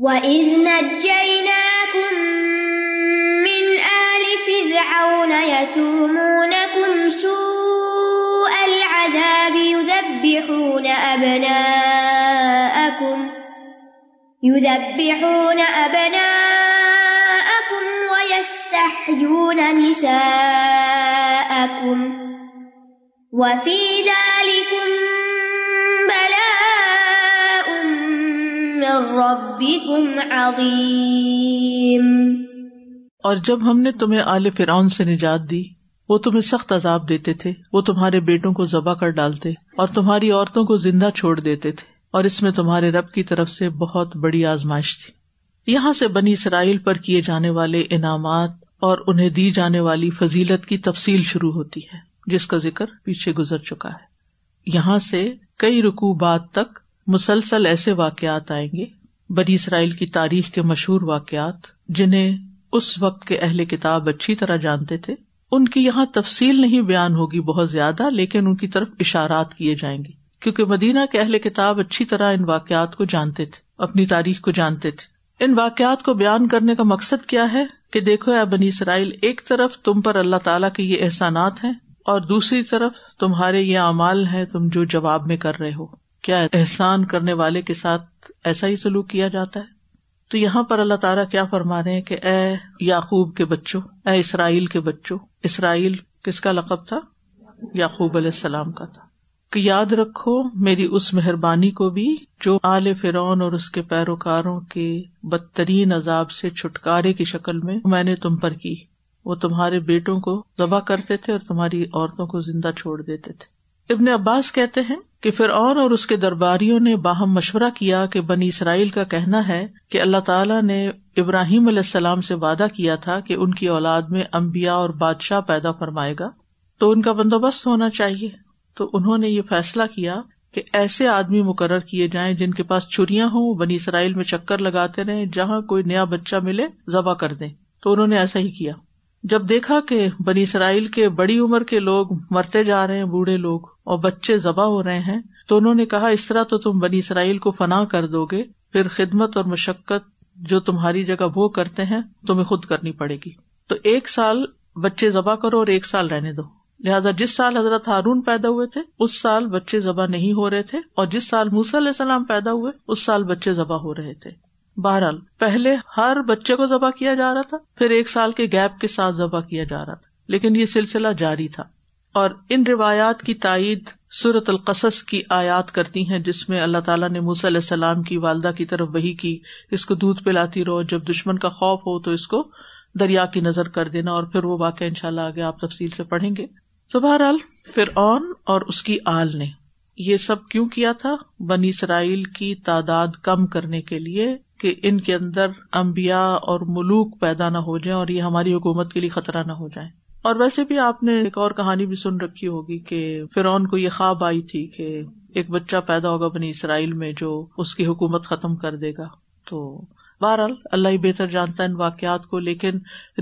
وَإِذْ نَجَّيْنَاكُمْ مِنْ آلِ فِرْعَوْنَ يَسُومُونَكُمْ سُوءَ الْعَذَابِ يُذَبِّحُونَ أَبْنَاءَكُمْ يُذَبِّحُونَ أَبْنَاءَكُمْ وَيَسْتَحْيُونَ نِسَاءَكُمْ وَفِي ذَلِكُمْ مِّن رَّبِّكُمْ عَظِيمٌ اور جب ہم نے تمہیں آل فرعون سے نجات دی، وہ تمہیں سخت عذاب دیتے تھے، وہ تمہارے بیٹوں کو ذبح کر ڈالتے اور تمہاری عورتوں کو زندہ چھوڑ دیتے تھے اور اس میں تمہارے رب کی طرف سے بہت بڑی آزمائش تھی۔ یہاں سے بنی اسرائیل پر کیے جانے والے انعامات اور انہیں دی جانے والی فضیلت کی تفصیل شروع ہوتی ہے، جس کا ذکر پیچھے گزر چکا ہے۔ یہاں سے کئی رکو بعد تک مسلسل ایسے واقعات آئیں گے، بنی اسرائیل کی تاریخ کے مشہور واقعات، جنہیں اس وقت کے اہل کتاب اچھی طرح جانتے تھے۔ ان کی یہاں تفصیل نہیں بیان ہوگی بہت زیادہ، لیکن ان کی طرف اشارات کیے جائیں گے۔ کیونکہ مدینہ کے اہل کتاب اچھی طرح ان واقعات کو جانتے تھے، اپنی تاریخ کو جانتے تھے۔ ان واقعات کو بیان کرنے کا مقصد کیا ہے؟ کہ دیکھو یا بنی اسرائیل، ایک طرف تم پر اللہ تعالیٰ کے یہ احسانات ہیں اور دوسری طرف تمہارے یہ اعمال ہیں، تم جو جواب میں کر رہے ہو۔ کیا احسان کرنے والے کے ساتھ ایسا ہی سلوک کیا جاتا ہے؟ تو یہاں پر اللہ تعالیٰ کیا فرما رہے ہیں کہ اے یعقوب کے بچوں، اے اسرائیل کے بچوں، اسرائیل کس کا لقب تھا؟ یعقوب علیہ السلام کا تھا۔ کہ یاد رکھو، میری اس مہربانی کو بھی جو آل فرعون اور اس کے پیروکاروں کے بدترین عذاب سے چھٹکارے کی شکل میں میں نے تم پر کی، وہ تمہارے بیٹوں کو ذبح کرتے تھے اور تمہاری عورتوں کو زندہ چھوڑ دیتے تھے۔ ابن عباس کہتے ہیں کہ فرعون اور اس کے درباریوں نے باہم مشورہ کیا کہ بنی اسرائیل کا کہنا ہے کہ اللہ تعالیٰ نے ابراہیم علیہ السلام سے وعدہ کیا تھا کہ ان کی اولاد میں امبیا اور بادشاہ پیدا فرمائے گا، تو ان کا بندوبست ہونا چاہیے۔ تو انہوں نے یہ فیصلہ کیا کہ ایسے آدمی مقرر کیے جائیں جن کے پاس چریاں ہوں، بنی اسرائیل میں چکر لگاتے رہے جہاں کوئی نیا بچہ ملے، ذبح کر دیں۔ تو انہوں نے ایسا ہی کیا۔ جب دیکھا کہ بنی اسرائیل کے بڑی عمر کے لوگ مرتے جا رہے ہیں، بوڑھے لوگ اور بچے ذبح ہو رہے ہیں، تو انہوں نے کہا، اس طرح تو تم بنی اسرائیل کو فنا کر دو گے، پھر خدمت اور مشقت جو تمہاری جگہ وہ کرتے ہیں، تمہیں خود کرنی پڑے گی۔ تو ایک سال بچے ذبح کرو اور ایک سال رہنے دو۔ لہٰذا جس سال حضرت ہارون پیدا ہوئے تھے، اس سال بچے ذبح نہیں ہو رہے تھے، اور جس سال موسی علیہ السلام پیدا ہوئے، اس سال بچے ذبح ہو رہے تھے۔ بہرحال، پہلے ہر بچے کو ذبح کیا جا رہا تھا، پھر ایک سال کے گیپ کے ساتھ ذبح کیا جا رہا تھا، لیکن یہ سلسلہ جاری تھا۔ اور ان روایات کی تائید صورت القصص کی آیات کرتی ہیں، جس میں اللہ تعالیٰ نے موسی علیہ السلام کی والدہ کی طرف وہی کی، اس کو دودھ پلاتی رہو، جب دشمن کا خوف ہو تو اس کو دریا کی نظر کر دینا، اور پھر وہ واقع ان شاء اللہ آگے آپ تفصیل سے پڑھیں گے۔ تو بہرحال پھر اون اور اس کی آل نے یہ سب کیوں کیا تھا؟ بنی اسرائیل کی تعداد کم کرنے کے لیے کہ ان کے اندر امبیا اور ملوک پیدا نہ ہو جائیں اور یہ ہماری حکومت کے لیے خطرہ نہ ہو جائے اور ویسے بھی آپ نے ایک اور کہانی بھی سن رکھی ہوگی کہ فرعون کو یہ خواب آئی تھی کہ ایک بچہ پیدا ہوگا بنی اسرائیل میں جو اس کی حکومت ختم کر دے گا۔ تو بہرحال اللہ ہی بہتر جانتا ہے ان واقعات کو، لیکن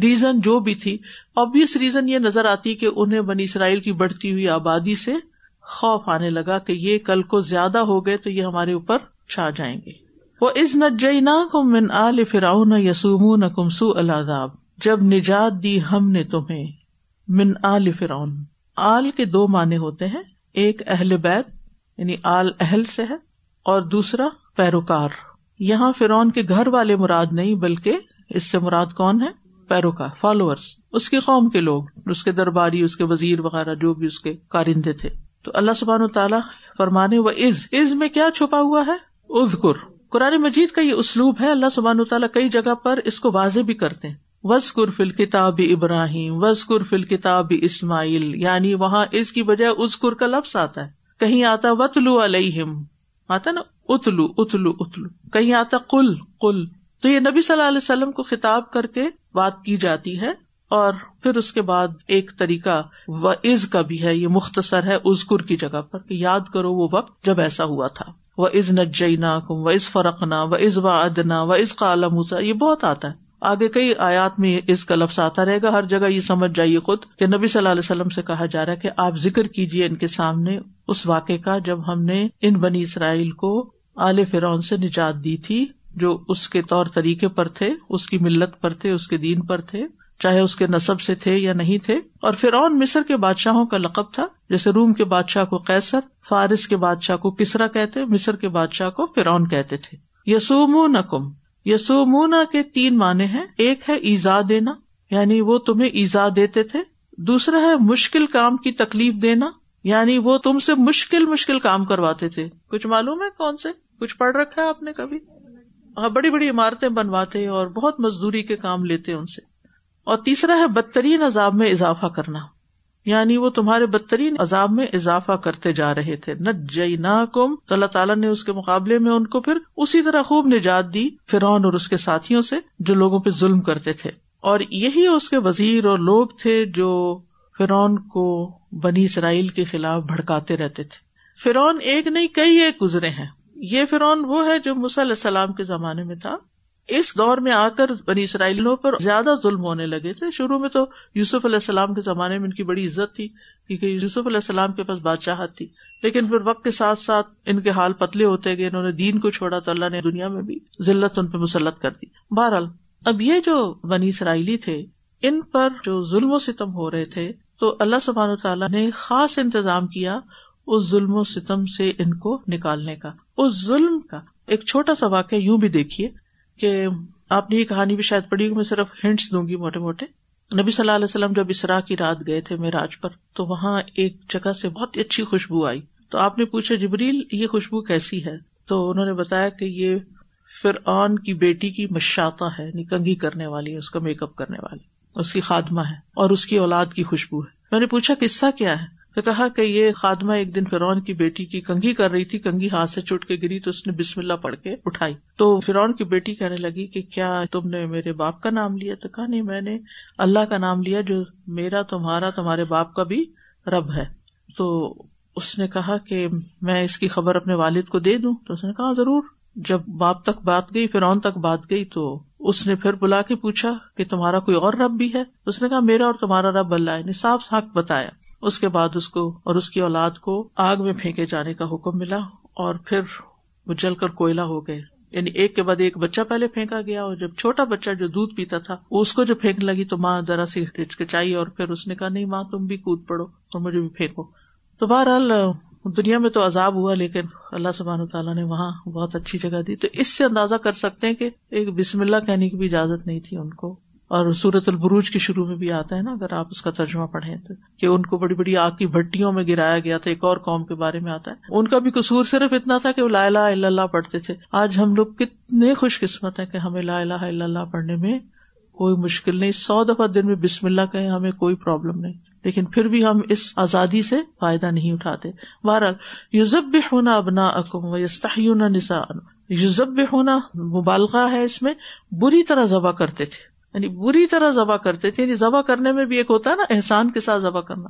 ریزن جو بھی تھی آبیس ریزن یہ نظر آتی کہ انہیں بنی اسرائیل کی بڑھتی ہوئی آبادی سے خوف آنے لگا کہ یہ کل کو زیادہ ہو گئے تو یہ ہمارے اوپر چھا جائیں گے۔ وہ از نجینا کم من آل فراؤن یسوم کمسو العذاب جب نجات دی ہم نے تمہیں من آل فرعون۔ آل کے دو معنی ہوتے ہیں، ایک اہل بیت یعنی آل اہل سے ہے، اور دوسرا پیروکار۔ یہاں فرعون کے گھر والے مراد نہیں، بلکہ اس سے مراد کون ہے پیروکار فالوورس اس کی قوم کے لوگ، اس کے درباری، اس کے وزیر وغیرہ، جو بھی اس کے کارندے تھے۔ تو اللہ سبحان و تعالیٰ فرمانے و از از میں کیا چھپا ہوا ہے؟ ازکر قرآن مجید کا یہ اسلوب ہے، اللہ سبحان تعالیٰ کئی جگہ پر اس کو واضح بھی کرتے ہیں۔ وز فل کتاب ابراہیم وز فل کتاب اسماعیل یعنی وہاں اس کی بجائے اسکر کا لفظ آتا ہے۔ کہیں آتا وطلو علیہم آتا نا، اتلو اتلو اتلو۔ کہیں آتا کل کل تو یہ نبی صلی اللہ علیہ وسلم کو خطاب کر کے بات کی جاتی ہے اور پھر اس کے بعد ایک طریقہ و از کا بھی ہے، یہ مختصر ہے ازکر کی جگہ پر کہ یاد کرو وہ وقت جب ایسا ہوا تھا۔ وہ از نجینا کم و از فرقنا و از و ادنا و از کا موسا یہ بہت آتا ہے۔ آگے کئی آیات میں اس کا لفظ آتا رہے گا۔ ہر جگہ یہ سمجھ جائیے خود کہ نبی صلی اللہ علیہ وسلم سے کہا جا رہا ہے کہ آپ ذکر کیجیے ان کے سامنے اس واقعے کا جب ہم نے ان بنی اسرائیل کو آل فرعون سے نجات دی تھی، جو اس کے طور طریقے پر تھے، اس کی ملت پر تھے، اس کے دین پر تھے۔ چاہے اس کے نصب سے تھے یا نہیں تھے۔ اور فرعون مصر کے بادشاہوں کا لقب تھا، جیسے روم کے بادشاہ کو قیصر، فارس کے بادشاہ کو کسرا کہتے، مصر کے بادشاہ کو فرعون کہتے تھے۔ یسوم نکم یسومونا کے تین معنی ہیں۔ ایک ہے ایزا دینا یعنی وہ تمہیں ایزا دیتے تھے۔ دوسرا ہے مشکل کام کی تکلیف دینا یعنی وہ تم سے مشکل مشکل کام کرواتے تھے۔ کچھ معلوم ہے کون سے؟ کچھ پڑھ رکھا ہے آپ نے کبھی؟ ہاں بڑی بڑی عمارتیں بنواتے اور بہت مزدوری کے کام لیتے ان سے۔ اور تیسرا ہے بدترین عذاب میں اضافہ کرنا۔ یعنی وہ تمہارے بدترین عذاب میں اضافہ کرتے جا رہے تھے۔ نہ جئی نہ کم تو اللہ تعالیٰ نے اس کے مقابلے میں ان کو پھر اسی طرح خوب نجات دی، فرعون اور اس کے ساتھیوں سے جو لوگوں پہ ظلم کرتے تھے۔ اور یہی اس کے وزیر اور لوگ تھے جو فرعون کو بنی اسرائیل کے خلاف بھڑکاتے رہتے تھے۔ فرعون ایک نہیں، کئی ایک گزرے ہیں۔ یہ فرعون وہ ہے جو علیہ السلام کے زمانے میں تھا۔ اس دور میں آ کر بنی اسرائیلوں پر زیادہ ظلم ہونے لگے تھے۔ شروع میں تو یوسف علیہ السلام کے زمانے میں ان کی بڑی عزت تھی، کیونکہ یوسف علیہ السلام کے پاس بادشاہت تھی۔ لیکن پھر وقت کے ساتھ ساتھ ان کے حال پتلے ہوتے گئے، انہوں نے دین کو چھوڑا تو اللہ نے دنیا میں بھی ضلعت ان پہ مسلط کر دی۔ بہرحال، اب یہ جو بنی اسرائیلی تھے، ان پر جو ظلم و ستم ہو رہے تھے، تو اللہ سبحان تعالیٰ نے خاص انتظام کیا اس ظلم و ستم سے ان کو نکالنے کا۔ اس ظلم کا ایک چھوٹا سا واقعہ یوں بھی دیکھیے۔ کہ آپ نے یہ کہانی بھی شاید پڑھی میں صرف ہنٹس دوں گی موٹے موٹے۔ نبی صلی اللہ علیہ وسلم جب اسرا کی رات گئے تھے میراج پر، تو وہاں ایک جگہ سے بہت ہی اچھی خوشبو آئی۔ تو آپ نے پوچھا، جبریل، یہ خوشبو کیسی ہے؟ تو انہوں نے بتایا کہ یہ فرعون کی بیٹی کی مشاطا ہے یعنی کنگھی کرنے والی، اس کا میک اپ کرنے والی۔ اس کی خادمہ ہے اور اس کی اولاد کی خوشبو ہے۔ میں نے پوچھا، قصہ کیا ہے؟ کہا کہ یہ خادمہ ایک دن فرعون کی بیٹی کی کنگھی کر رہی تھی، کنگھی ہاتھ سے چٹ کے گری تو اس نے بسم اللہ پڑھ کے اٹھائی۔ تو فرعون کی بیٹی کہنے لگی کہ کیا تم نے میرے باپ کا نام لیا؟ تو کہا، نہیں، میں نے اللہ کا نام لیا جو میرا، تمہارا، تمہارے باپ کا بھی رب ہے۔ تو اس نے کہا کہ میں اس کی خبر اپنے والد کو دے دوں۔ تو اس نے کہا، ضرور۔ جب باپ تک بات گئی، فرعون تک بات گئی، تو اس نے پھر بلا کے پوچھا کہ تمہارا کوئی اور رب بھی ہے؟ اس نے کہا، میرا اور تمہارا رب اللہ نے صاف حق بتایا۔ اس کے بعد اس کو اور اس کی اولاد کو آگ میں پھینکے جانے کا حکم ملا اور پھر وہ جل کر کوئلہ ہو گئے۔ یعنی ایک کے بعد ایک بچہ پہلے پھینکا گیا اور جب چھوٹا بچہ جو دودھ پیتا تھا، اس کو جو پھینک لگی تو ماں ذرا سی ہچکچائی اور پھر اس نے کہا، نہیں ماں، تم بھی کود پڑو اور مجھے بھی پھینکو۔ تو بہرحال، دنیا میں تو عذاب ہوا، لیکن اللہ سبحان تعالیٰ نے وہاں بہت اچھی جگہ دی۔ تو اس سے اندازہ کر سکتے ہیں کہ ایک بسم اللہ کہنے کی بھی اجازت نہیں تھی ان کو۔ اور سورت البروج کے شروع میں بھی آتا ہے نا، اگر آپ اس کا ترجمہ پڑھیں تو، کہ ان کو بڑی بڑی آگ کی بھٹیوں میں گرایا گیا تھا، ایک اور قوم کے بارے میں آتا ہے۔ ان کا بھی قصور صرف اتنا تھا کہ وہ لا الہ الا اللہ پڑھتے تھے۔ آج ہم لوگ کتنے خوش قسمت ہیں کہ ہمیں لا الہ الا اللہ پڑھنے میں کوئی مشکل نہیں۔ سو دفعہ دن میں بسم اللہ کہیں ہمیں کوئی پرابلم نہیں۔ لیکن پھر بھی ہم اس آزادی سے فائدہ نہیں اٹھاتے۔ بہرحال یوزب ہونا ابنا اکم و نسا یوزب ہونا مبالغہ ہے اس میں، بری طرح ذبح کرتے تھے۔ یعنی بری طرح ذبح کرتے تھے یعنی ذبح کرنے میں بھی ایک ہوتا ہے نا، احسان کے ساتھ ذبح کرنا۔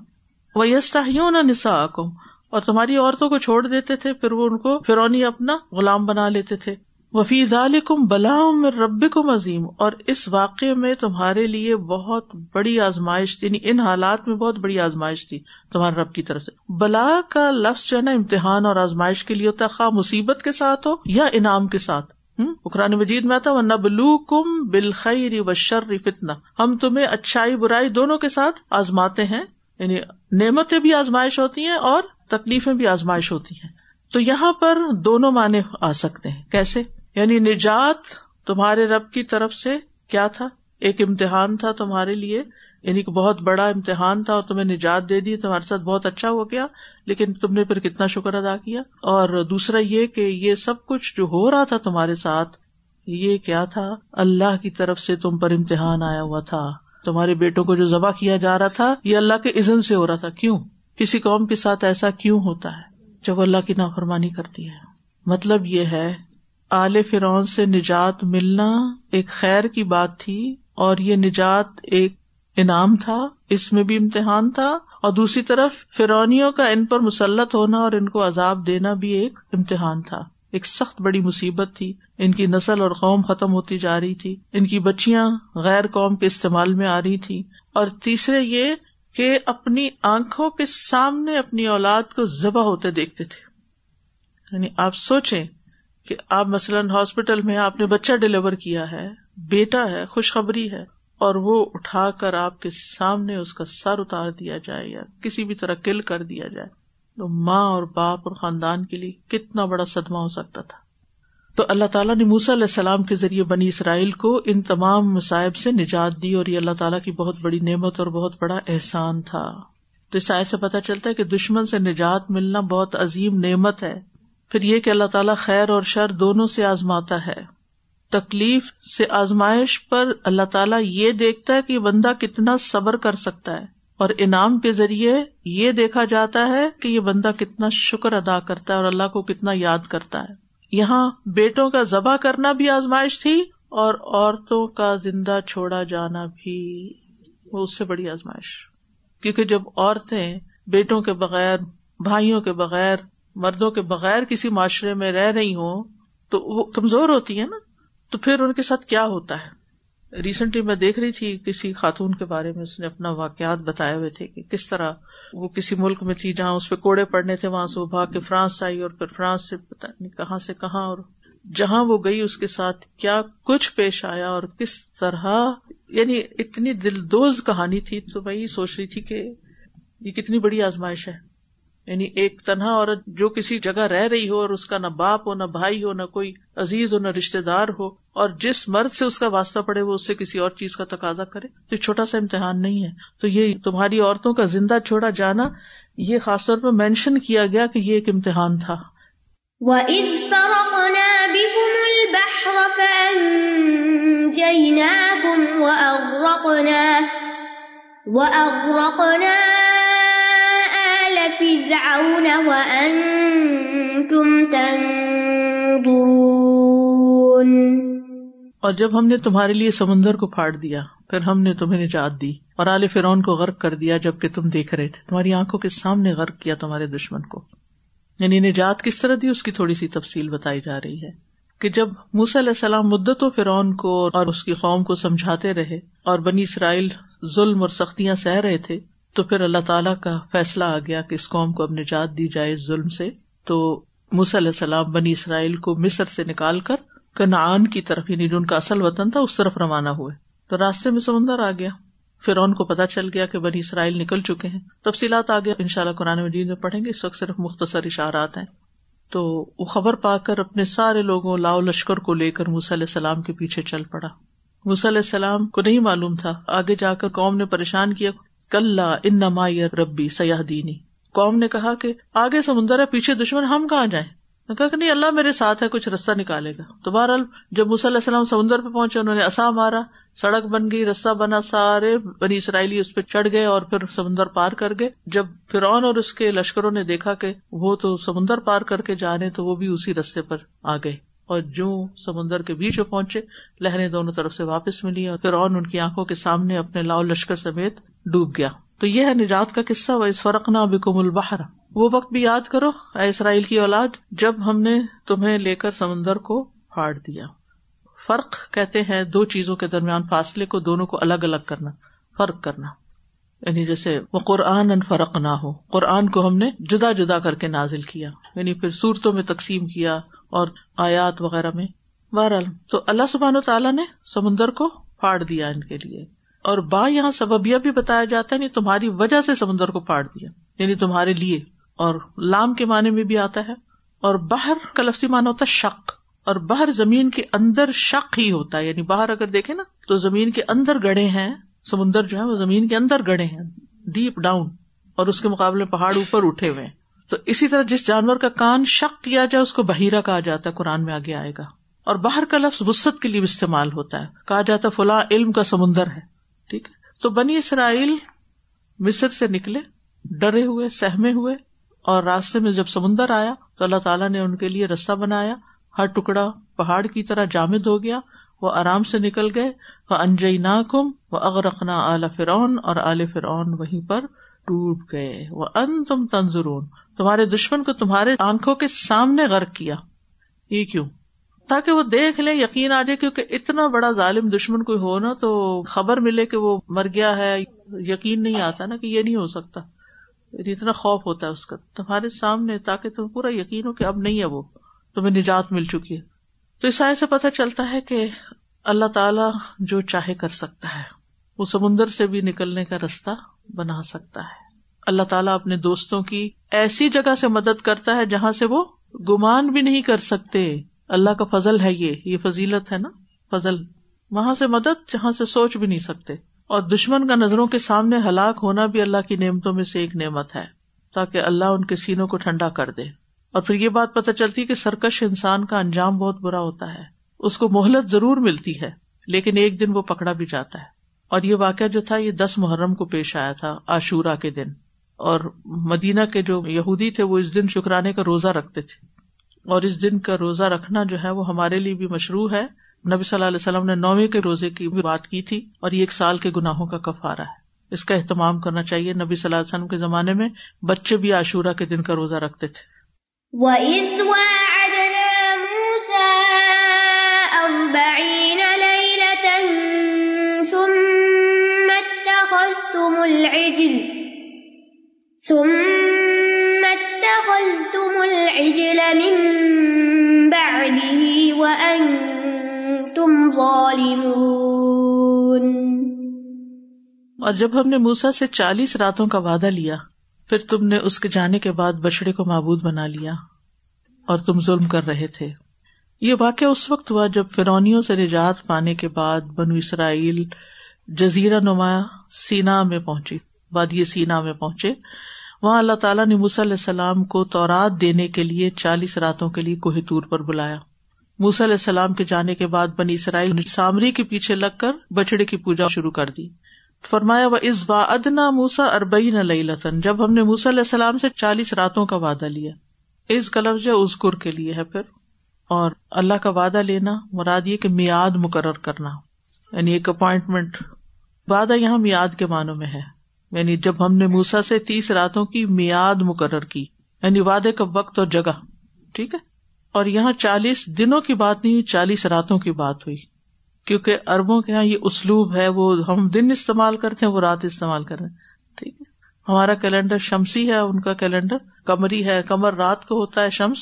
وہ یستا نسا اور تمہاری عورتوں کو چھوڑ دیتے تھے، پھر وہ ان کو فرونی اپنا غلام بنا لیتے تھے۔ وفی ذالکم بلاؤم رب کم عظیم اور اس واقعے میں تمہارے لیے بہت بڑی آزمائش تھی یعنی ان حالات میں بہت بڑی آزمائش تھی تمہارے رب کی طرف سے۔ بلا کا لفظ جو ہے نا، امتحان اور آزمائش کے لیے ہوتا ہے، خواہ مصیبت کے ساتھ ہو یا انعام کے ساتھ۔ قرآن مجید میں آتا وہ نبلو کم بالخیر و شر فتنا ہم تمہیں اچھائی، برائی دونوں کے ساتھ آزماتے ہیں یعنی نعمتیں بھی آزمائش ہوتی ہیں اور تکلیفیں بھی آزمائش ہوتی ہیں۔ تو یہاں پر دونوں معنی آ سکتے ہیں۔ کیسے؟ یعنی نجات تمہارے رب کی طرف سے کیا تھا؟ ایک امتحان تھا تمہارے لیے۔ یعنی کہ بہت بڑا امتحان تھا اور تمہیں نجات دے دی، تمہارے ساتھ بہت اچھا ہو گیا، لیکن تم نے پھر کتنا شکر ادا کیا؟ اور دوسرا یہ کہ یہ سب کچھ جو ہو رہا تھا تمہارے ساتھ، یہ کیا تھا؟ اللہ کی طرف سے تم پر امتحان آیا ہوا تھا۔ تمہارے بیٹوں کو جو ذبح کیا جا رہا تھا، یہ اللہ کے عزن سے ہو رہا تھا۔ کیوں؟ کسی قوم کے ساتھ ایسا کیوں ہوتا ہے جب اللہ کی نافرمانی کرتی ہے؟ مطلب یہ ہے، آل فرون سے نجات ملنا ایک خیر کی بات تھی اور یہ نجات ایک انعام تھا، اس میں بھی امتحان تھا، اور دوسری طرف فرونیوں کا ان پر مسلط ہونا اور ان کو عذاب دینا بھی ایک امتحان تھا۔ ایک سخت بڑی مصیبت تھی۔ ان کی نسل اور قوم ختم ہوتی جا رہی تھی۔ ان کی بچیاں غیر قوم کے استعمال میں آ رہی تھی اور تیسرے یہ کہ اپنی آنکھوں کے سامنے اپنی اولاد کو ذبح ہوتے دیکھتے تھے۔ یعنی آپ سوچیں کہ آپ مثلاً ہاسپٹل میں آپ نے بچہ ڈلیور کیا ہے، بیٹا ہے، خوشخبری ہے۔ اور وہ اٹھا کر آپ کے سامنے اس کا سر اتار دیا جائے یا کسی بھی طرح کل کر دیا جائے تو ماں اور باپ اور خاندان کے لیے کتنا بڑا صدمہ ہو سکتا تھا۔ تو اللہ تعالیٰ نے موسا علیہ السلام کے ذریعے بنی اسرائیل کو ان تمام مصائب سے نجات دی اور یہ اللہ تعالیٰ کی بہت بڑی نعمت اور بہت بڑا احسان تھا۔ تو اس آئے سے پتا چلتا ہے کہ دشمن سے نجات ملنا بہت عظیم نعمت ہے۔ پھر یہ کہ اللہ تعالیٰ خیر اور شر دونوں سے آزماتا ہے۔ تکلیف سے آزمائش پر اللہ تعالیٰ یہ دیکھتا ہے کہ بندہ کتنا صبر کر سکتا ہے اور انعام کے ذریعے یہ دیکھا جاتا ہے کہ یہ بندہ کتنا شکر ادا کرتا ہے اور اللہ کو کتنا یاد کرتا ہے۔ یہاں بیٹوں کا ذبح کرنا بھی آزمائش تھی اور عورتوں کا زندہ چھوڑا جانا بھی۔ وہ اس سے بڑی آزمائش۔ کیونکہ جب عورتیں بیٹوں کے بغیر، بھائیوں کے بغیر، مردوں کے بغیر کسی معاشرے میں رہ رہی ہوں تو وہ کمزور ہوتی ہے نا۔ تو پھر ان کے ساتھ کیا ہوتا ہے؟ ریسنٹلی میں دیکھ رہی تھی کسی خاتون کے بارے میں، اس نے اپنا واقعات بتائے ہوئے تھے کہ کس طرح وہ کسی ملک میں تھی جہاں اس پہ کوڑے پڑنے تھے، وہاں سے وہ بھاگ کے فرانس آئی اور پھر فرانس سے پتا نہیں کہاں سے کہاں اور جہاں وہ گئی، اس کے ساتھ کیا کچھ پیش آیا اور کس طرح یعنی اتنی دل دوز کہانی تھی تو میں یہ سوچ رہی تھی کہ یہ کتنی بڑی آزمائش ہے۔ یعنی ایک تنہا عورت جو کسی جگہ رہ رہی ہو اور اس کا نہ باپ ہو، نہ بھائی ہو، نہ کوئی عزیز ہو، نہ رشتے دار ہو، اور جس مرد سے اس کا واسطہ پڑے وہ اس سے کسی اور چیز کا تقاضا کرے، تو چھوٹا سا امتحان نہیں ہے۔ تو یہ تمہاری عورتوں کا زندہ چھوڑا جانا، یہ خاص طور پہ مینشن کیا گیا کہ یہ ایک امتحان تھا۔ اور جب ہم نے تمہارے لیے سمندر کو پھاڑ دیا، پھر ہم نے تمہیں نجات دی اور آل فرون کو غرق کر دیا جبکہ تم دیکھ رہے تھے۔ تمہاری آنکھوں کے سامنے غرق کیا تمہارے دشمن کو۔ یعنی نجات کس طرح دی، اس کی تھوڑی سی تفصیل بتائی جا رہی ہے۔ کہ جب موسی علیہ السلام مدت و فرعون کو اور اس کی قوم کو سمجھاتے رہے اور بنی اسرائیل ظلم اور سختیاں سہ رہے تھے تو پھر اللہ تعالیٰ کا فیصلہ آ گیا کہ اس قوم کو اب نجات دی جائے ظلم سے۔ تو علیہ السلام بنی اسرائیل کو مصر سے نکال کر کنعان کی طرف یعنی جو ان کا اصل وطن تھا، اس طرف روانہ ہوئے۔ تو راستے میں سمندر آ گیا۔ پھر ان کو پتا چل گیا کہ بنی اسرائیل نکل چکے ہیں۔ تفصیلات آگے ان شاء اللہ قرآن مجید میں پڑھیں گے۔ اس وقت صرف مختصر اشارات ہیں۔ تو وہ خبر پا کر اپنے سارے لوگوں لاؤ لشکر کو لے کر علیہ السلام کے پیچھے چل پڑا۔ علیہ السلام کو نہیں معلوم تھا۔ آگے جا کر قوم نے پریشان کیا۔ کل ان ربی سیاح دینی قوم نے کہا کہ آگے سمندر ہے، پیچھے دشمن، ہم کہاں جائیں؟ کہا کہ نہیں، اللہ میرے ساتھ ہے، کچھ رستہ نکالے گا۔ تو بہرحال جب علیہ السلام سمندر پہ پہنچے، انہوں نے اصا مارا، سڑک بن گئی، رستہ بنا، سارے بنی اسرائیلی اس پہ چڑھ گئے اور پھر سمندر پار کر گئے۔ جب فرعون اور اس کے لشکروں نے دیکھا کہ وہ تو سمندر پار کر کے جا رہے تو وہ بھی اسی رستے پر آ گئے۔ اور جو سمندر کے بیچ میں پہنچے، لہریں دونوں طرف سے واپس ملی اور پھر ان کی آنکھوں کے سامنے اپنے لاؤ لشکر سمیت ڈوب گیا۔ تو یہ ہے نجات کا قصہ وہ اس فرق نہ بکم وہ وقت بھی یاد کرو، اے اسرائیل کی اولاد، جب ہم نے تمہیں لے کر سمندر کو پھاڑ دیا۔ فرق کہتے ہیں دو چیزوں کے درمیان فاصلے کو، دونوں کو الگ الگ کرنا، فرق کرنا۔ یعنی جیسے وہ قرآن ان فرق نہ ہو قرآن کو ہم نے جدا جدا کر کے نازل کیا یعنی پھر صورتوں میں تقسیم کیا اور آیات وغیرہ میں۔ بہرحال، تو اللہ سبحان و تعالیٰ نے سمندر کو پھاڑ دیا ان کے لیے۔ اور با یہاں سببیہ بھی بتایا جاتا ہے یعنی تمہاری وجہ سے سمندر کو پھاڑ دیا یعنی تمہارے لیے۔ اور لام کے معنی میں بھی آتا ہے۔ اور باہر کا لفظی معنی ہوتا ہے شک اور باہر زمین کے اندر شک ہی ہوتا ہے۔ یعنی باہر اگر دیکھے نا، تو زمین کے اندر گڑے ہیں، سمندر جو ہے وہ زمین کے اندر گڑے ہیں ڈیپ ڈاؤن اور اس کے مقابلے پہاڑ اوپر اٹھے ہوئے ہیں۔ تو اسی طرح جس جانور کا کان شک کیا جائے، اس کو بہیرا کہا جاتا ہے، قرآن میں آگے آئے گا۔ اور باہر کا لفظ وسط کے لیے بھی استعمال ہوتا ہے۔ کہا جاتا فلاں علم کا سمندر ہے۔ ٹھیک ہے؟ تو بنی اسرائیل مصر سے نکلے، ڈرے ہوئے، سہمے ہوئے، اور راستے میں جب سمندر آیا، تو اللہ تعالیٰ نے ان کے لیے رستہ بنایا۔ ہر ٹکڑا پہاڑ کی طرح جامد ہو گیا، وہ آرام سے نکل گئے۔ وہ انجئی ناکم وہ اغرقنا اعلی فرعون اور اعلی فرعون وہیں پر ٹوٹ گئے۔ وہ ان تم تنظرون۔ تمہارے دشمن کو تمہارے آنکھوں کے سامنے غرق کیا۔ یہ کیوں؟ تاکہ وہ دیکھ لیں، یقین آ جائے، کیونکہ اتنا بڑا ظالم دشمن کوئی ہو نا، تو خبر ملے کہ وہ مر گیا ہے۔ یقین نہیں آتا نا کہ یہ نہیں ہو سکتا۔ یعنی اتنا خوف ہوتا ہے اس کا۔ تمہارے سامنے، تاکہ تم پورا یقین ہو کہ اب نہیں ہے وہ۔ تمہیں نجات مل چکی ہے۔ تو اس سے پتہ چلتا ہے کہ اللہ تعالی جو چاہے کر سکتا ہے۔ وہ سمندر سے بھی نکلنے کا رستہ بنا سکتا ہے۔ اللہ تعالیٰ اپنے دوستوں کی ایسی جگہ سے مدد کرتا ہے جہاں سے وہ گمان بھی نہیں کر سکتے۔ اللہ کا فضل ہے یہ یہ فضیلت ہے نا۔ فضل۔ وہاں سے مدد جہاں سے سوچ بھی نہیں سکتے۔ اور دشمن کا نظروں کے سامنے ہلاک ہونا بھی اللہ کی نعمتوں میں سے ایک نعمت ہے۔ تاکہ اللہ ان کے سینوں کو ٹھنڈا کر دے۔ اور پھر یہ بات پتہ چلتی کہ سرکش انسان کا انجام بہت برا ہوتا ہے۔ اس کو مہلت ضرور ملتی ہے، لیکن ایک دن وہ پکڑا بھی جاتا ہے۔ اور یہ واقعہ جو تھا، یہ دس محرم کو پیش آیا تھا، عاشورہ کے دن۔ اور مدینہ کے جو یہودی تھے، وہ اس دن شکرانے کا روزہ رکھتے تھے۔ اور اس دن کا روزہ رکھنا جو ہے، وہ ہمارے لیے بھی مشروع ہے۔ نبی صلی اللہ علیہ وسلم نے نویں کے روزے کی بھی بات کی تھی اور یہ ایک سال کے گناہوں کا کفارہ ہے۔ اس کا اہتمام کرنا چاہیے۔ نبی صلی اللہ علیہ وسلم کے زمانے میں بچے بھی عاشورہ کے دن کا روزہ رکھتے تھے۔ الْعِجْلَ. ثُمَّ اتَّخَذْتُمُ الْعِجْلَ مِن بَعْدِهِ وَأَنتُمْ ظَالِمُونَ. اور جب ہم نے موسا سے چالیس راتوں کا وعدہ لیا، پھر تم نے اس کے جانے کے بعد بچڑے کو معبود بنا لیا اور تم ظلم کر رہے تھے۔ یہ واقعہ اس وقت ہوا جب فرونیوں سے نجات پانے کے بعد بنو اسرائیل جزیرہ نما سینا میں پہنچی وادی سینا میں پہنچے۔ وہاں اللہ تعالیٰ نے موسی علیہ السلام کو تورات دینے کے لیے چالیس راتوں کے لیے کوہ طور پر بلایا۔ موسی علیہ السلام کے جانے کے بعد بنی اسرائیل نے سامری کے پیچھے لگ کر بچڑے کی پوجا شروع کر دی۔ فرمایا وہ اس با ادنا موسا اربئی نئی لطن جب ہم نے موسی علیہ السلام سے چالیس راتوں کا وعدہ لیا۔ اس کا لفظ ازکر کے لیے ہے پھر۔ اور اللہ کا وعدہ لینا مراد یہ کہ میاد مقرر کرنا۔ یعنی ایک اپوائنٹمنٹ وعدہ یہاں میاد کے معنوں میں ہے۔ یعنی جب ہم نے موسا سے تیس راتوں کی میاد مقرر کی یعنی وعدے کا وقت اور جگہ، ٹھیک ہے؟ اور یہاں چالیس دنوں کی بات نہیں ہوئی چالیس راتوں کی بات ہوئی۔ کیونکہ اربوں کے یہاں یہ اسلوب ہے، وہ ہم دن استعمال کرتے ہیں، وہ رات استعمال کر رہے ہیں، ٹھیک ہے؟ ہمارا کیلنڈر شمسی ہے، ان کا کیلنڈر کمری ہے کمر رات کو ہوتا ہے، شمس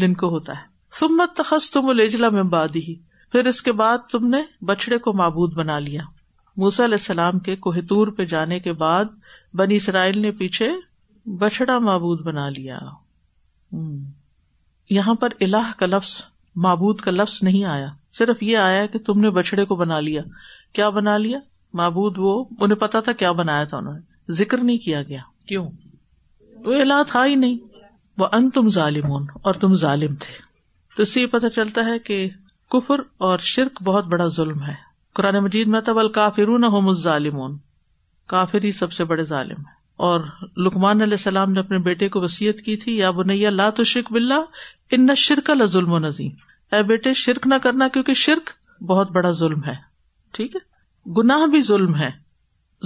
دن کو ہوتا ہے۔ سمت تخص تم الجلا میں بادی پھر اس کے بعد تم نے بچڑے کو معبود بنا لیا۔ موسی علیہ السلام کے کوہتور پہ جانے کے بعد بنی اسرائیل نے پیچھے بچڑا معبود بنا لیا۔ یہاں پر اللہ کا لفظ، معبود کا لفظ نہیں آیا۔ صرف یہ آیا کہ تم نے بچڑے کو بنا لیا۔ کیا بنا لیا؟ معبود وہ، انہیں پتا تھا کیا بنایا تھا انہوں نے۔ ذکر نہیں کیا گیا۔ کیوں؟ وہ اللہ تھا ہی نہیں۔ وہ ان تم ظالم اور تم ظالم تھے۔ تو اس سے یہ پتا چلتا ہے کہ کفر اور شرک بہت بڑا ظلم ہے۔ قرآن مجید میں تب الکافرون ہوم ظالمون کافر ہی سب سے بڑے ظالم ہے اور لکمان علیہ السلام نے اپنے بیٹے کو وسیعت کی تھی، یا بنیا لا تو شرک بلّہ ان نہ شرک ظلم و نظیم اے بیٹے، شرک نہ کرنا کیونکہ شرک بہت بڑا ظلم ہے۔ ٹھیک ہے؟ گناہ بھی ظلم ہے۔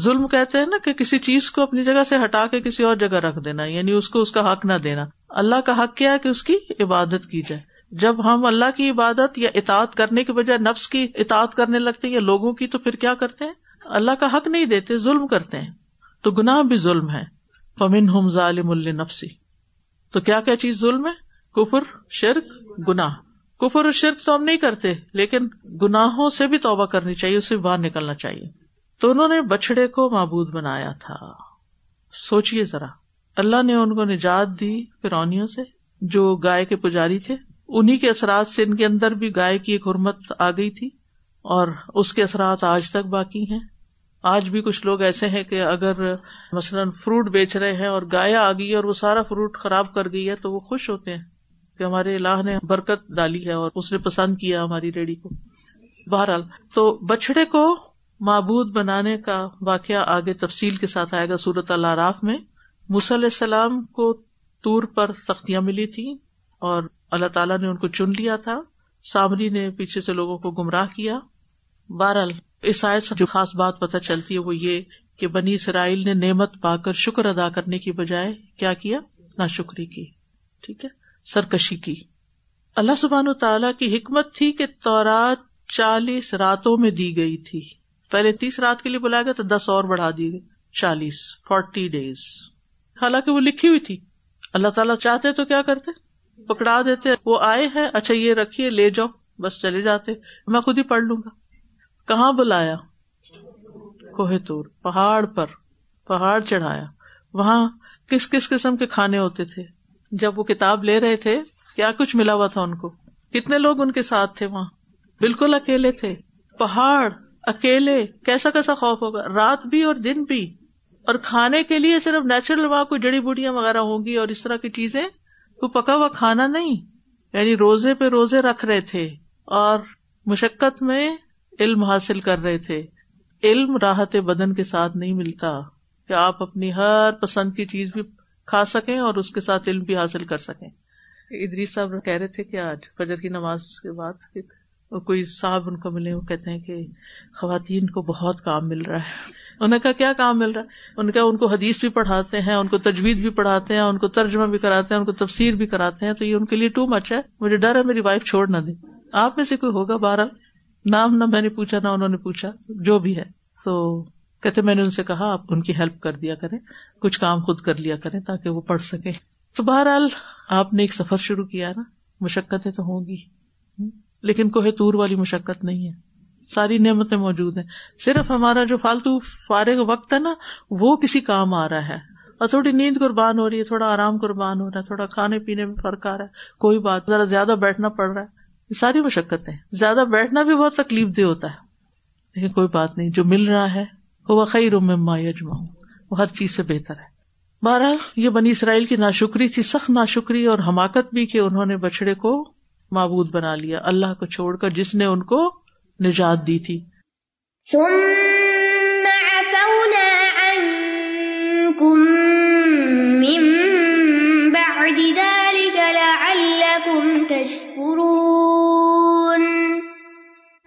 ظلم کہتے ہیں نا کہ کسی چیز کو اپنی جگہ سے ہٹا کے کسی اور جگہ رکھ دینا یعنی اس کو اس کا حق نہ دینا۔ اللہ کا حق کیا ہے کہ اس کی عبادت کی جائے۔ جب ہم اللہ کی عبادت یا اطاعت کرنے کے بجائے نفس کی اطاعت کرنے لگتے یا لوگوں کی، تو پھر کیا کرتے ہیں؟ اللہ کا حق نہیں دیتے، ظلم کرتے ہیں۔ تو گناہ بھی ظلم ہے۔ فمن ہم ظالم النفسی تو کیا کیا چیز ظلم ہے؟ کفر، شرک، گناہ۔ کفر اور شرک تو ہم نہیں کرتے، لیکن گناہوں سے بھی توبہ کرنی چاہیے، اس سے باہر نکلنا چاہیے۔ تو انہوں نے بچڑے کو معبود بنایا تھا۔ سوچیے ذرا۔ اللہ نے ان کو نجات دی فرونیوں سے، جو گائے کے پجاری تھے۔ انہیں کے اثرات سے ان کے اندر بھی گائے کی ایک حرمت آ گئی تھی اور اس کے اثرات آج تک باقی ہیں۔ آج بھی کچھ لوگ ایسے ہیں کہ اگر مثلاً فروٹ بیچ رہے ہیں اور گائے آ گئی اور وہ سارا فروٹ خراب کر گئی ہے تو وہ خوش ہوتے ہیں کہ ہمارے اللہ نے برکت ڈالی ہے اور اس نے پسند کیا ہماری ریڈی کو۔ بہرحال، تو بچڑے کو معبود بنانے کا واقعہ آگے تفصیل کے ساتھ آئے گا سورت اللہ راف میں علیہ السلام کو تور پر تختیاں ملی تھی اور اللہ تعالیٰ نے ان کو چن لیا تھا۔ سامری نے پیچھے سے لوگوں کو گمراہ کیا۔ بہرحال، اس آئے سے جو خاص بات پتہ چلتی ہے، وہ یہ کہ بنی اسرائیل نے نعمت پا کر شکر ادا کرنے کی بجائے کیا کیا؟ نہ شکری کی۔ ٹھیک ہے؟ سرکشی کی۔ اللہ سبحان و تعالیٰ کی حکمت تھی کہ تورات چالیس راتوں میں دی گئی تھی۔ پہلے تیس رات کے لیے بلایا گیا تو دس اور بڑھا دی گئی۔ چالیس، فورٹی ڈیز۔ حالانکہ وہ لکھی ہوئی تھی۔ اللہ تعالیٰ چاہتے تو کیا کرتے؟ پکڑا دیتے وہ آئے ہیں اچھا یہ رکھیے، لے جاؤ۔ بس چلے جاتے میں خود ہی پڑھ لوں گا۔ کہاں بلایا؟ کوہ تور پہاڑ پر، پہاڑ چڑھایا۔ وہاں کس کس قسم کے کھانے ہوتے تھے؟ جب وہ کتاب لے رہے تھے، کیا کچھ ملا ہوا تھا ان کو؟ کتنے لوگ ان کے ساتھ تھے وہاں؟ بالکل اکیلے تھے۔ پہاڑ، اکیلے، کیسا کیسا خوف ہوگا؟ رات بھی اور دن بھی۔ اور کھانے کے لیے صرف نیچرل وہاں کوئی جڑی بوٹیاں وغیرہ ہوں گی اور اس طرح کی چیزیں؟ کوئی پکا ہوا کھانا نہیں یعنی روزے پہ روزے رکھ رہے تھے اور مشقت میں علم حاصل کر رہے تھے۔ علم راحت بدن کے ساتھ نہیں ملتا کہ آپ اپنی ہر پسند کی چیز بھی کھا سکیں اور اس کے ساتھ علم بھی حاصل کر سکیں۔ ادریس صاحب کہہ رہے تھے کہ آج فجر کی نماز کے بعد کوئی صاحب ان کو ملے وہ کہتے ہیں کہ خواتین کو بہت کام مل رہا ہے۔ انہیں کا کیا کام مل رہا ہے؟ ان کا ان کو حدیث بھی پڑھاتے ہیں، ان کو تجویز بھی پڑھاتے ہیں، ان کو ترجمہ بھی کراتے ہیں، ان کو تفسیر بھی کراتے ہیں، تو یہ ان کے لیے ٹو مچ ہے۔ مجھے ڈر ہے، میری وائف چھوڑ نہ دے۔ آپ میں سے کوئی ہوگا؟ بہرحال، نام نہ میں نے پوچھا، نہ انہوں نے پوچھا، جو بھی ہے۔ تو کہتے میں نے ان سے کہا، آپ ان کی ہیلپ کر دیا کریں، کچھ کام خود کر لیا کریں تاکہ وہ پڑھ سکے تو بہرحال، آپ نے ایک سفر شروع کیا نا؟ مشقتیں تو ہوں گی۔ لیکن کوہ تور والی مشقت نہیں ہے۔ ساری نعمتیں موجود ہیں۔ صرف ہمارا جو فالتو فارغ وقت ہے نا، وہ کسی کام آ رہا ہے۔ اور تھوڑی نیند قربان ہو رہی ہے، تھوڑا آرام قربان ہو رہا ہے، تھوڑا کھانے پینے میں فرق آ رہا ہے، کوئی بات، ذرا زیادہ بیٹھنا پڑ رہا ہے۔ یہ ساری مشقتیں۔ زیادہ بیٹھنا بھی بہت تکلیف دہ ہوتا ہے۔ لیکن کوئی بات نہیں، جو مل رہا ہے، وہ خیر مما یجما وہ ہر چیز سے بہتر ہے۔ بہرحال، یہ بنی اسرائیل کی ناشکری تھی، سخت ناشکری اور حماقت بھی کہ انہوں نے بچڑے کو معبود بنا لیا، اللہ کو چھوڑ کر جس نے ان کو نجات دی تھی۔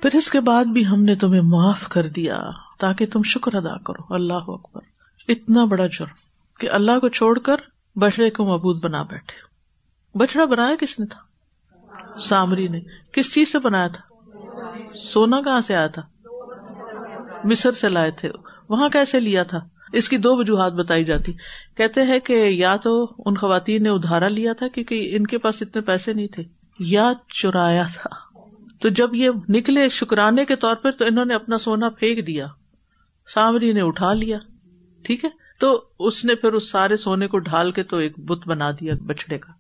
پھر اس کے بعد بھی ہم نے تمہیں معاف کر دیا تاکہ تم شکر ادا کرو۔ اللہ اکبر۔ اتنا بڑا جرم کہ اللہ کو چھوڑ کر بچڑے کو مبود بنا بیٹھے بچڑا بنایا کس نے تھا؟ سامری نے۔ کس چیز سے بنایا تھا؟ سونا کہاں سے آیا تھا؟ مصر سے لائے تھے۔ وہاں کیسے لیا تھا؟ اس کی دو وجوہات بتائی جاتی۔ کہتے ہیں کہ یا تو ان خواتین نے ادھارا لیا تھا کیونکہ ان کے پاس اتنے پیسے نہیں تھے، یا چرایا تھا۔ تو جب یہ نکلے شکرانے کے طور پر تو انہوں نے اپنا سونا پھینک دیا۔ سامری نے اٹھا لیا۔ ٹھیک ہے؟ تو اس نے پھر اس سارے سونے کو ڈھال کے تو ایک بت بنا دیا بچڑے کا۔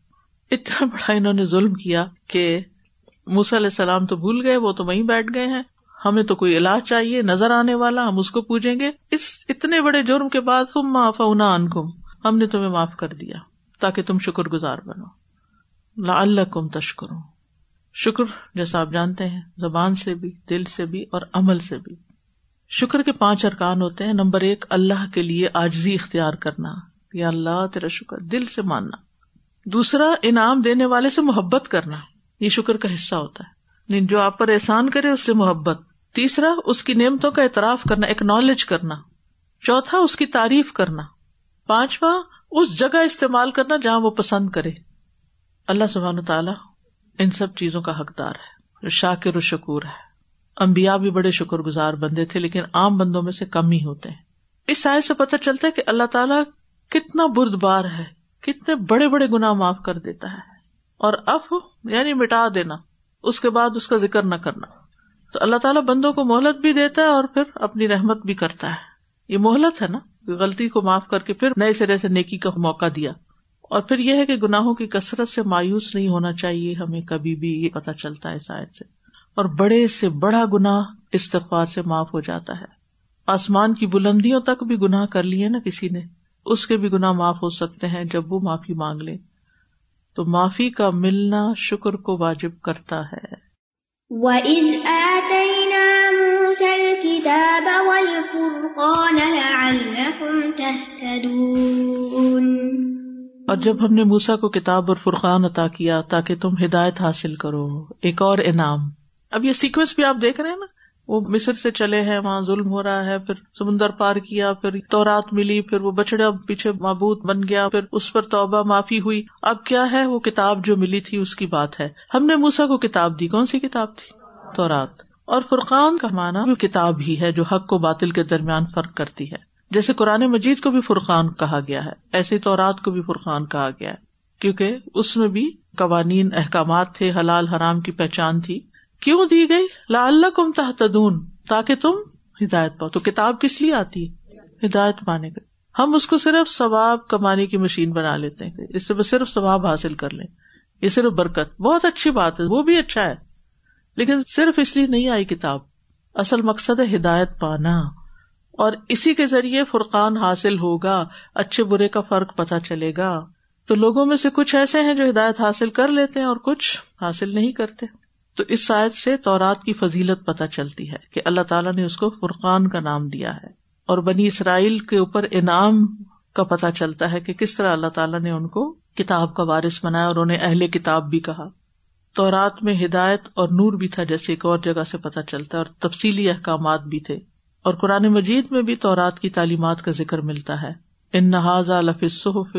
اتنا بڑا انہوں نے ظلم کیا کہ علیہ السلام تو بھول گئے، وہ تو وہیں بیٹھ گئے ہیں۔ ہمیں تو کوئی علاج چاہیے، نظر آنے والا، ہم اس کو پوجیں گے۔ اس اتنے بڑے جرم کے بعد تم معاف ان ہم نے تمہیں معاف کر دیا، تاکہ تم شکر گزار بنو۔ لا اللہ کم تشکرو شکر جیسا آپ جانتے ہیں، زبان سے بھی، دل سے بھی اور عمل سے بھی۔ شکر کے پانچ ارکان ہوتے ہیں۔ نمبر ایک، اللہ کے لیے آجزی اختیار کرنا۔ یا اللہ، تیرا شکر، دل سے ماننا۔ دوسرا، انعام دینے والے سے محبت کرنا۔ یہ شکر کا حصہ ہوتا ہے۔ یعنی جو آپ پر احسان کرے اس سے محبت۔ تیسرا، اس کی نعمتوں کا اعتراف کرنا اکنالج کرنا۔ چوتھا، اس کی تعریف کرنا۔ پانچواں، اس جگہ استعمال کرنا جہاں وہ پسند کرے۔ اللہ سبحان تعالیٰ ان سب چیزوں کا حقدار ہے شاکر و شکور ہے۔ امبیا بھی بڑے شکر گزار بندے تھے، لیکن عام بندوں میں سے کم ہی ہوتے ہیں۔ اس سائے سے پتہ چلتا ہے کہ اللہ تعالیٰ کتنا برد بار ہے، کتنے بڑے بڑے گنا معاف کر دیتا ہے۔ اور اب یعنی مٹا دینا، اس کے بعد اس کا ذکر نہ کرنا۔ تو اللہ تعالیٰ بندوں کو مہلت بھی دیتا ہے اور پھر اپنی رحمت بھی کرتا ہے۔ یہ مہلت ہے نا غلطی کو معاف کر کے پھر نئے سرے سے نیکی کا موقع دیا۔ اور پھر یہ ہے کہ گناہوں کی کثرت سے مایوس نہیں ہونا چاہیے، ہمیں کبھی بھی یہ پتا چلتا ہے شاید سے۔ اور بڑے سے بڑا گنا استغفار سے معاف ہو جاتا ہے۔ آسمان کی بلندیوں تک بھی گناہ کر لیے نا کسی نے، اس کے بھی گنا معاف ہو سکتے ہیں جب وہ معافی مانگ لے۔ تو معافی کا ملنا شکر کو واجب کرتا ہے۔ وَإِذْ آتَيْنَا مُوسَى الْكِتَابَ وَالْفُرْقَانَ لَعَلَّكُمْ تَهْتَدُونَ۔ اور جب ہم نے موسا کو کتاب اور فرقان عطا کیا تاکہ تم ہدایت حاصل کرو۔ ایک اور انعام۔ اب یہ سیکوینس بھی آپ دیکھ رہے ہیں نا؟ وہ مصر سے چلے ہیں، وہاں ظلم ہو رہا ہے، پھر سمندر پار کیا، پھر تو رات ملی، پھر وہ بچڑا پیچھے معبود بن گیا، پھر اس پر توبہ معافی ہوئی۔ اب کیا ہے وہ کتاب جو ملی تھی، اس کی بات ہے۔ ہم نے موسا کو کتاب دی۔ کون سی کتاب تھی؟ تو رات اور فرقان کا مانا بھی کتاب ہی ہے جو حق کو باطل کے درمیان فرق کرتی ہے۔ جیسے قرآن مجید کو بھی فرقان کہا گیا ہے، ایسے تو رات کو بھی فرقان کہا گیا ہے۔ کیونکہ اس میں بھی قوانین، احکامات تھے، حلال حرام کی پہچان تھی۔ کیوں دی گئی؟ لا اللہ کم تحتدون تاکہ تم ہدایت پاؤ۔ تو کتاب کس لیے آتی؟ ہے ہدایت پانے کے۔ ہم اس کو صرف ثواب کمانے کی مشین بنا لیتے ہیں۔ اس سے بس صرف ثواب حاصل کر لیں۔ یہ صرف برکت۔ بہت اچھی بات ہے، وہ بھی اچھا ہے۔ لیکن صرف اس لیے نہیں آئی کتاب۔ اصل مقصد ہے ہدایت پانا۔ اور اسی کے ذریعے فرقان حاصل ہوگا، اچھے برے کا فرق پتہ چلے گا۔ تو لوگوں میں سے کچھ ایسے ہیں جو ہدایت حاصل کر لیتے ہیں اور کچھ حاصل نہیں کرتے۔ تو اس شاید سے تورات کی فضیلت پتہ چلتی ہے کہ اللہ تعالیٰ نے اس کو فرقان کا نام دیا ہے اور بنی اسرائیل کے اوپر انعام کا پتہ چلتا ہے کہ کس طرح اللہ تعالیٰ نے ان کو کتاب کا وارث بنایا اور انہیں اہل کتاب بھی کہا۔ تورات میں ہدایت اور نور بھی تھا جیسے ایک اور جگہ سے پتہ چلتا ہے اور تفصیلی احکامات بھی تھے۔ اور قرآن مجید میں بھی تورات کی تعلیمات کا ذکر ملتا ہے۔ ان نہاز صحف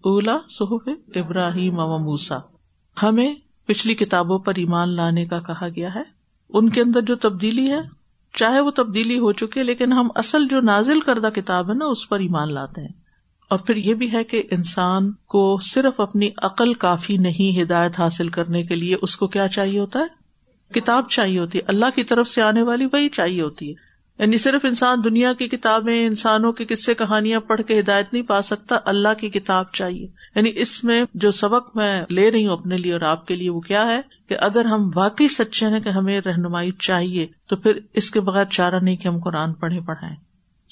اولا صحف ابراہیم و موسا ہمیں پچھلی کتابوں پر ایمان لانے کا کہا گیا ہے۔ ان کے اندر جو تبدیلی ہے، چاہے وہ تبدیلی ہو چکی لیکن ہم اصل جو نازل کردہ کتاب ہے نا، اس پر ایمان لاتے ہیں۔ اور پھر یہ بھی ہے کہ انسان کو صرف اپنی عقل کافی نہیں ہدایت حاصل کرنے کے لیے اس کو کیا چاہیے ہوتا ہے؟ کتاب چاہیے ہوتی ہے۔ اللہ کی طرف سے آنے والی وہی چاہیے ہوتی ہے۔ یعنی صرف انسان دنیا کی کتابیں، انسانوں کی قصے، کہانیاں پڑھ کے ہدایت نہیں پا سکتا، اللہ کی کتاب چاہیے۔ یعنی اس میں جو سبق میں لے رہی ہوں اپنے لیے اور آپ کے لیے وہ کیا ہے کہ اگر ہم واقعی سچے ہیں کہ ہمیں رہنمائی چاہیے، تو پھر اس کے بغیر چارہ نہیں کہ ہم قرآن پڑھے پڑھائیں۔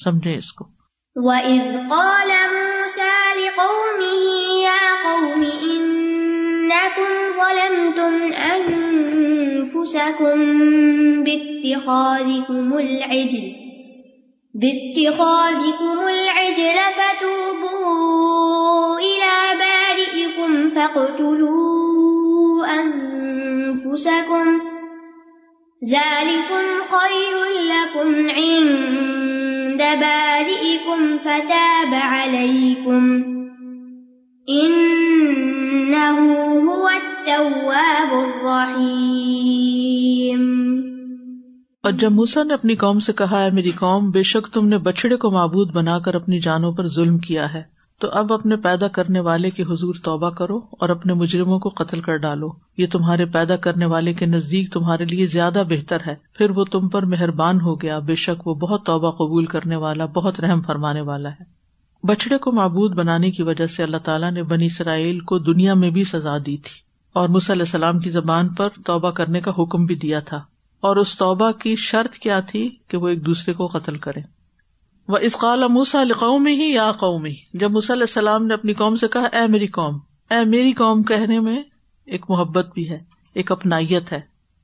سمجھے اس کو؟ وَإِذْ قَالَ مُوسَى لِقَوْمِهِ يَا قَوْمِ إِنَّكُمْ ظَلَمْتُمْ أَنفُسَكُمْ بِاتِّخَاذِكُمُ الْعِجْلِ، بِاتِّخَاذِكُمُ الْعِجْلَ فَتُوبُوا إِلَى بَارِئِكُمْ فَاقْتُلُوا أَنفُسَكُمْ. ذَلِكُمْ خَيْرٌ لَكُمْ عِندَ فتاب عليكم. إنه التواب الرحيم اور جب موسا نے اپنی قوم سے کہا ہے میری قوم، بے شک تم نے بچڑے کو معبود بنا کر اپنی جانوں پر ظلم کیا ہے، تو اب اپنے پیدا کرنے والے کے حضور توبہ کرو اور اپنے مجرموں کو قتل کر ڈالو۔ یہ تمہارے پیدا کرنے والے کے نزدیک تمہارے لیے زیادہ بہتر ہے۔ پھر وہ تم پر مہربان ہو گیا، بے شک وہ بہت توبہ قبول کرنے والا، بہت رحم فرمانے والا ہے۔ بچڑے کو معبود بنانے کی وجہ سے اللہ تعالیٰ نے بنی اسرائیل کو دنیا میں بھی سزا دی تھی۔ اور علیہ السلام کی زبان پر توبہ کرنے کا حکم بھی دیا تھا اور اس توبہ کی شرط کیا تھی کہ وہ ایک دوسرے کو قتل کرے۔ وہ اس قال موسا قومی ہی یا قومی جب علیہ السلام نے اپنی قوم سے کہا، اے میری قوم، اے میری قوم، کہنے میں ایک محبت بھی ہے، ایک اپنائیت ہے،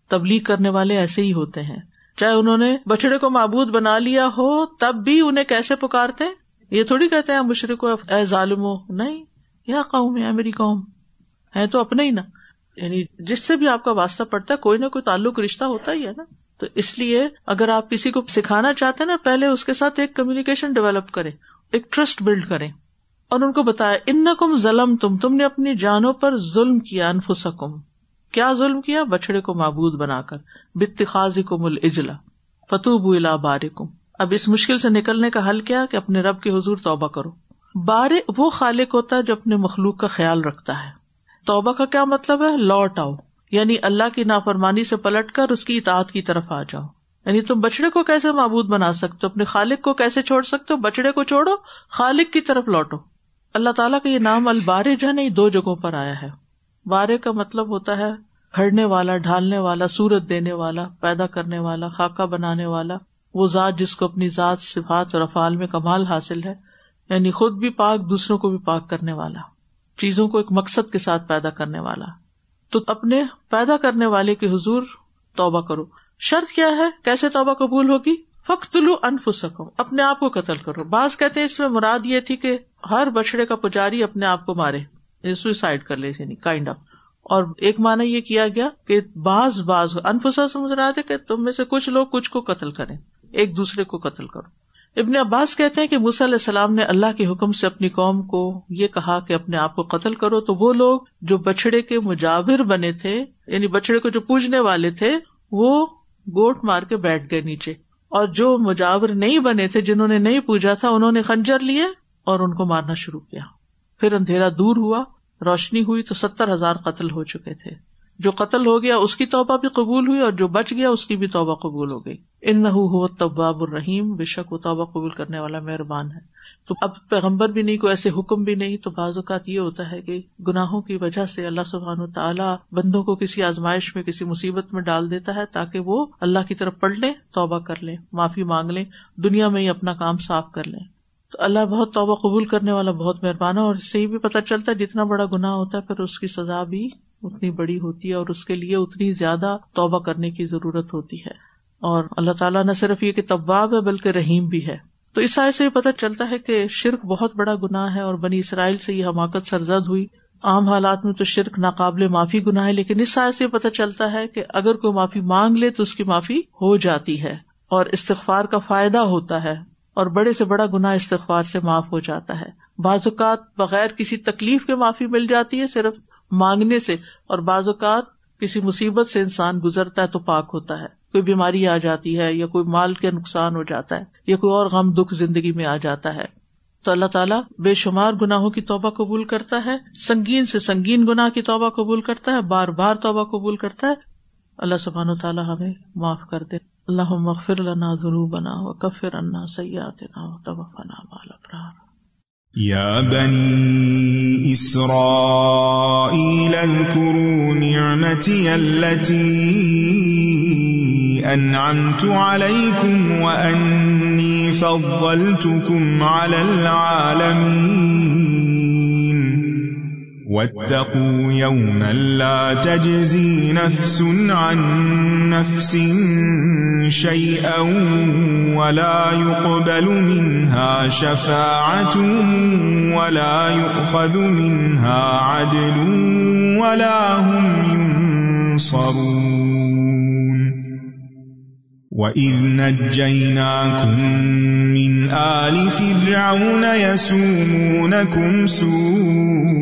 تبلیغ کرنے والے ایسے ہی ہوتے ہیں۔ چاہے انہوں نے بچڑے کو معبود بنا لیا ہو، تب بھی انہیں کیسے پکارتے؟ یہ تھوڑی کہتے ہیں مشرق اے ظالم نہیں، یا قوم یا میری قوم ہے تو اپنے ہی نا۔ یعنی جس سے بھی آپ کا واسطہ پڑتا ہے، کوئی نہ کوئی تعلق رشتہ ہوتا ہی ہے نا۔ تو اس لیے اگر آپ کسی کو سکھانا چاہتے ہیں نا، پہلے اس کے ساتھ ایک کمیونیکیشن ڈیولپ کرے ایک ٹرسٹ بلڈ کرے اور ان کو بتایا ان کم ظلم تم تم نے اپنی جانوں پر ظلم کیا انفسکم۔ کیا ظلم کیا؟ بچڑے کو معبود بنا کر۔ بتخاذ کم الجلا فتوب الا بارکم۔ اب اس مشکل سے نکلنے کا حل کیا کہ اپنے رب کے حضور توبہ کرو۔ بارے وہ خالق ہوتا ہے جو اپنے مخلوق کا خیال رکھتا ہے۔ توبہ کا کیا مطلب ہے؟ لوٹ آؤ۔ یعنی اللہ کی نافرمانی سے پلٹ کر اس کی اطاعت کی طرف آ جاؤ۔ یعنی تم بچڑے کو کیسے معبود بنا سکتے ہو؟ اپنے خالق کو کیسے چھوڑ سکتے ہو؟ بچڑے کو چھوڑو، خالق کی طرف لوٹو۔ اللہ تعالیٰ کا یہ نام البارے جو ہے نا دو جگہوں پر آیا ہے۔ بارے کا مطلب ہوتا ہے گھڑنے والا، ڈھالنے والا سورت دینے والا، پیدا کرنے والا، خاکہ بنانے والا۔ وہ ذات جس کو اپنی ذات، صفات اور افعال میں کمال حاصل ہے یعنی خود بھی پاک، دوسروں کو بھی پاک کرنے والا۔ چیزوں کو ایک مقصد کے ساتھ پیدا کرنے والا تو اپنے پیدا کرنے والے کے حضور توبہ کرو۔ شرط کیا ہے؟ کیسے توبہ قبول ہوگی؟ فخت لو انف سکو اپنے آپ کو قتل کرو۔ بعض کہتے ہیں اس میں مراد یہ تھی کہ ہر بچڑے کا پجاری اپنے آپ کو مارے۔ سوئسائڈ کر لے کائنڈ یعنی آف اور ایک مانا یہ کیا گیا کہ بعض بعض انفسا سمجھ رہا تھا کہ تم میں سے کچھ لوگ کچھ کو قتل کریں، ایک دوسرے کو قتل کرو۔ ابن عباس کہتے ہیں کہ علیہ السلام نے اللہ کے حکم سے اپنی قوم کو یہ کہا کہ اپنے آپ کو قتل کرو، تو وہ لوگ جو بچڑے کے مجاور بنے تھے یعنی بچڑے کو جو پوجنے والے تھے، وہ گوٹ مار کے بیٹھ گئے نیچے۔ اور جو مجاور نہیں بنے تھے، جنہوں نے نہیں پوجا تھا، انہوں نے خنجر لیے اور ان کو مارنا شروع کیا۔ پھر اندھیرا دور ہوا، روشنی ہوئی تو ستر ہزار قتل ہو چکے تھے۔ جو قتل ہو گیا اس کی توبہ بھی قبول ہوئی اور جو بچ گیا اس کی بھی توبہ قبول ہو گئی۔ ان نہ طباب الرحیم، بے شک وہ توبہ قبول کرنے والا مہربان ہے۔ تو اب پیغمبر بھی نہیں، کوئی ایسے حکم بھی نہیں، تو بعض اوقات یہ ہوتا ہے کہ گناہوں کی وجہ سے اللہ سبحان تعالیٰ بندوں کو کسی آزمائش میں، کسی مصیبت میں ڈال دیتا ہے تاکہ وہ اللہ کی طرف پڑھ لیں توبہ کر لیں، معافی مانگ لیں، دنیا میں ہی اپنا کام صاف کر لیں۔ تو اللہ بہت توبہ قبول کرنے والا بہت مہربان ہے اور اس سے ہی بھی پتہ چلتا ہے جتنا بڑا گناہ ہوتا ہے، پھر اس کی سزا بھی اتنی بڑی ہوتی ہے اور اس کے لیے اتنی زیادہ توبہ کرنے کی ضرورت ہوتی ہے۔ اور اللہ تعالیٰ نہ صرف یہ کہ طباب ہے بلکہ رحیم بھی ہے۔ تو اس سائے سے پتہ چلتا ہے کہ شرک بہت بڑا گناہ ہے اور بنی اسرائیل سے یہ حماقت سرزد ہوئی۔ عام حالات میں تو شرک ناقابل معافی گناہ ہے، لیکن اس سائے سے پتہ چلتا ہے کہ اگر کوئی معافی مانگ لے تو اس کی معافی ہو جاتی ہے اور استغفار کا فائدہ ہوتا ہے اور بڑے سے بڑا گنا استغفار سے معاف ہو جاتا ہے۔ بعض اوقات بغیر کسی تکلیف کے معافی مل جاتی ہے، صرف مانگنے سے اور بعض اوقات کسی مصیبت سے انسان گزرتا ہے تو پاک ہوتا ہے۔ کوئی بیماری آ جاتی ہے یا کوئی مال کے نقصان ہو جاتا ہے یا کوئی اور غم دکھ زندگی میں آ جاتا ہے۔ تو اللہ تعالیٰ بے شمار گناہوں کی توبہ قبول کرتا ہے، سنگین سے سنگین گناہ کی توبہ قبول کرتا ہے، بار بار توبہ قبول کرتا ہے۔ اللہ سبحان و تعالیٰ ہمیں معاف کر دے۔ اللہ مغفر لنا ذنوبنا وکفر عنا سیئاتنا وتوفنا مع الابرار۔ يا بني إسرائيل اذكروا نعمتي التي أنعمت عليكم وأني فضلتكم على العالمين. واتقوا يوما لا تجزي نفس عن نفس شيئا ولا يقبل منها شفاعة ولا يؤخذ منها عدل ولا هم ينصرون. وَإِذْ نَجَّيْنَاكُمْ مِنْ آلِ فِرْعَوْنَ يَسُومُونَكُمْ سُوءَ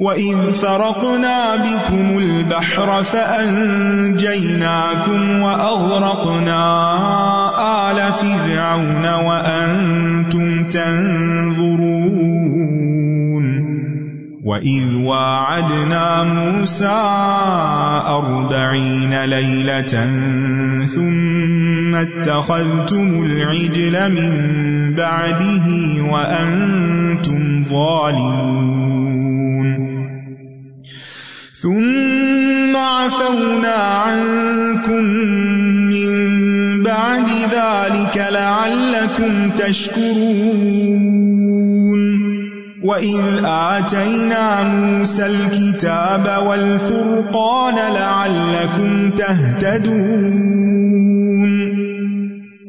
وَإِذْ فَرَقْنَا بِكُمُ الْبَحْرَ فَأَنْجَيْنَاكُمْ وَأَغْرَقْنَا آلَ فِرْعَوْنَ وَأَنْتُمْ تَنْظُرُونَ وَإِذْ وَاعَدْنَا مُوسَى أَرْبَعِينَ لَيْلَةً ثُمَّ اتَّخَذْتُمُ الْعِجْلَ مِنْ بَعْدِهِ وَأَنْتُمْ ظَالِمُونَ ثم عفونا عنكم من بعد ذلك لعلكم تشكرون. وإذ آتينا موسى الكتاب والفرقان لعلكم تهتدون.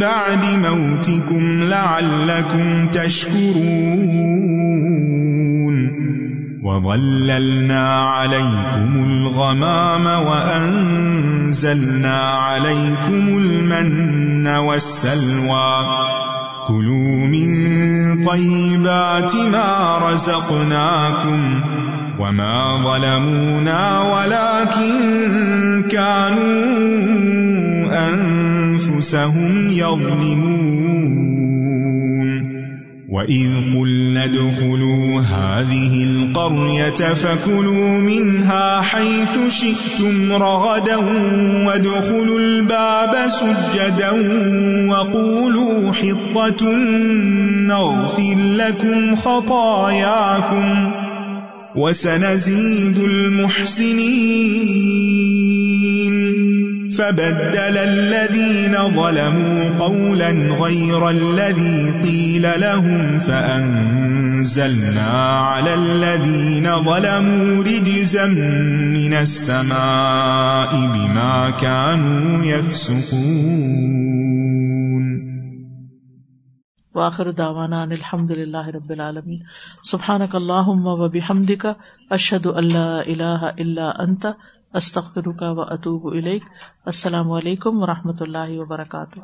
بَعْدِ مَوْتِكُمْ لَعَلَّكُمْ تَشْكُرُونَ وَظَلَّلْنَا عَلَيْكُمُ الْغَمَامَ وَأَنزَلْنَا عَلَيْكُمُ الْمَنَّ وَالسَّلْوَىٰ كُلُوا مِن طَيِّبَاتِ مَا رَزَقْنَاكُمْ وَمَا ظَلَمُونَا وَلَٰكِن كَانُوا أَنفُسَهُمْ يَظْلِمُونَ وَإِذْ قُلْنَا ادْخُلُوا هَٰذِهِ الْقَرْيَةَ فَكُلُوا مِنْهَا حَيْثُ شِئْتُمْ رَغَدًا وَادْخُلُوا الْبَابَ سُجَّدًا وَقُولُوا حِطَّةٌ نَّغْفِرْ لَكُمْ خَطَايَاكُمْ وَسَنَزِيدُ الْمُحْسِنِينَ فبدل الذين ظلموا قولا غير الذي قيل لهم فأنزلنا على الذين ظلموا رجزا من السماء بما كانوا يفسقون. واخر دعوانا ان الحمد لله رب العالمين. سبحانك اللهم وبحمدك اشهد ان لا اله الا انت استخر کا و اطوب السلام علیکم و رحمۃ اللہ وبرکاتہ.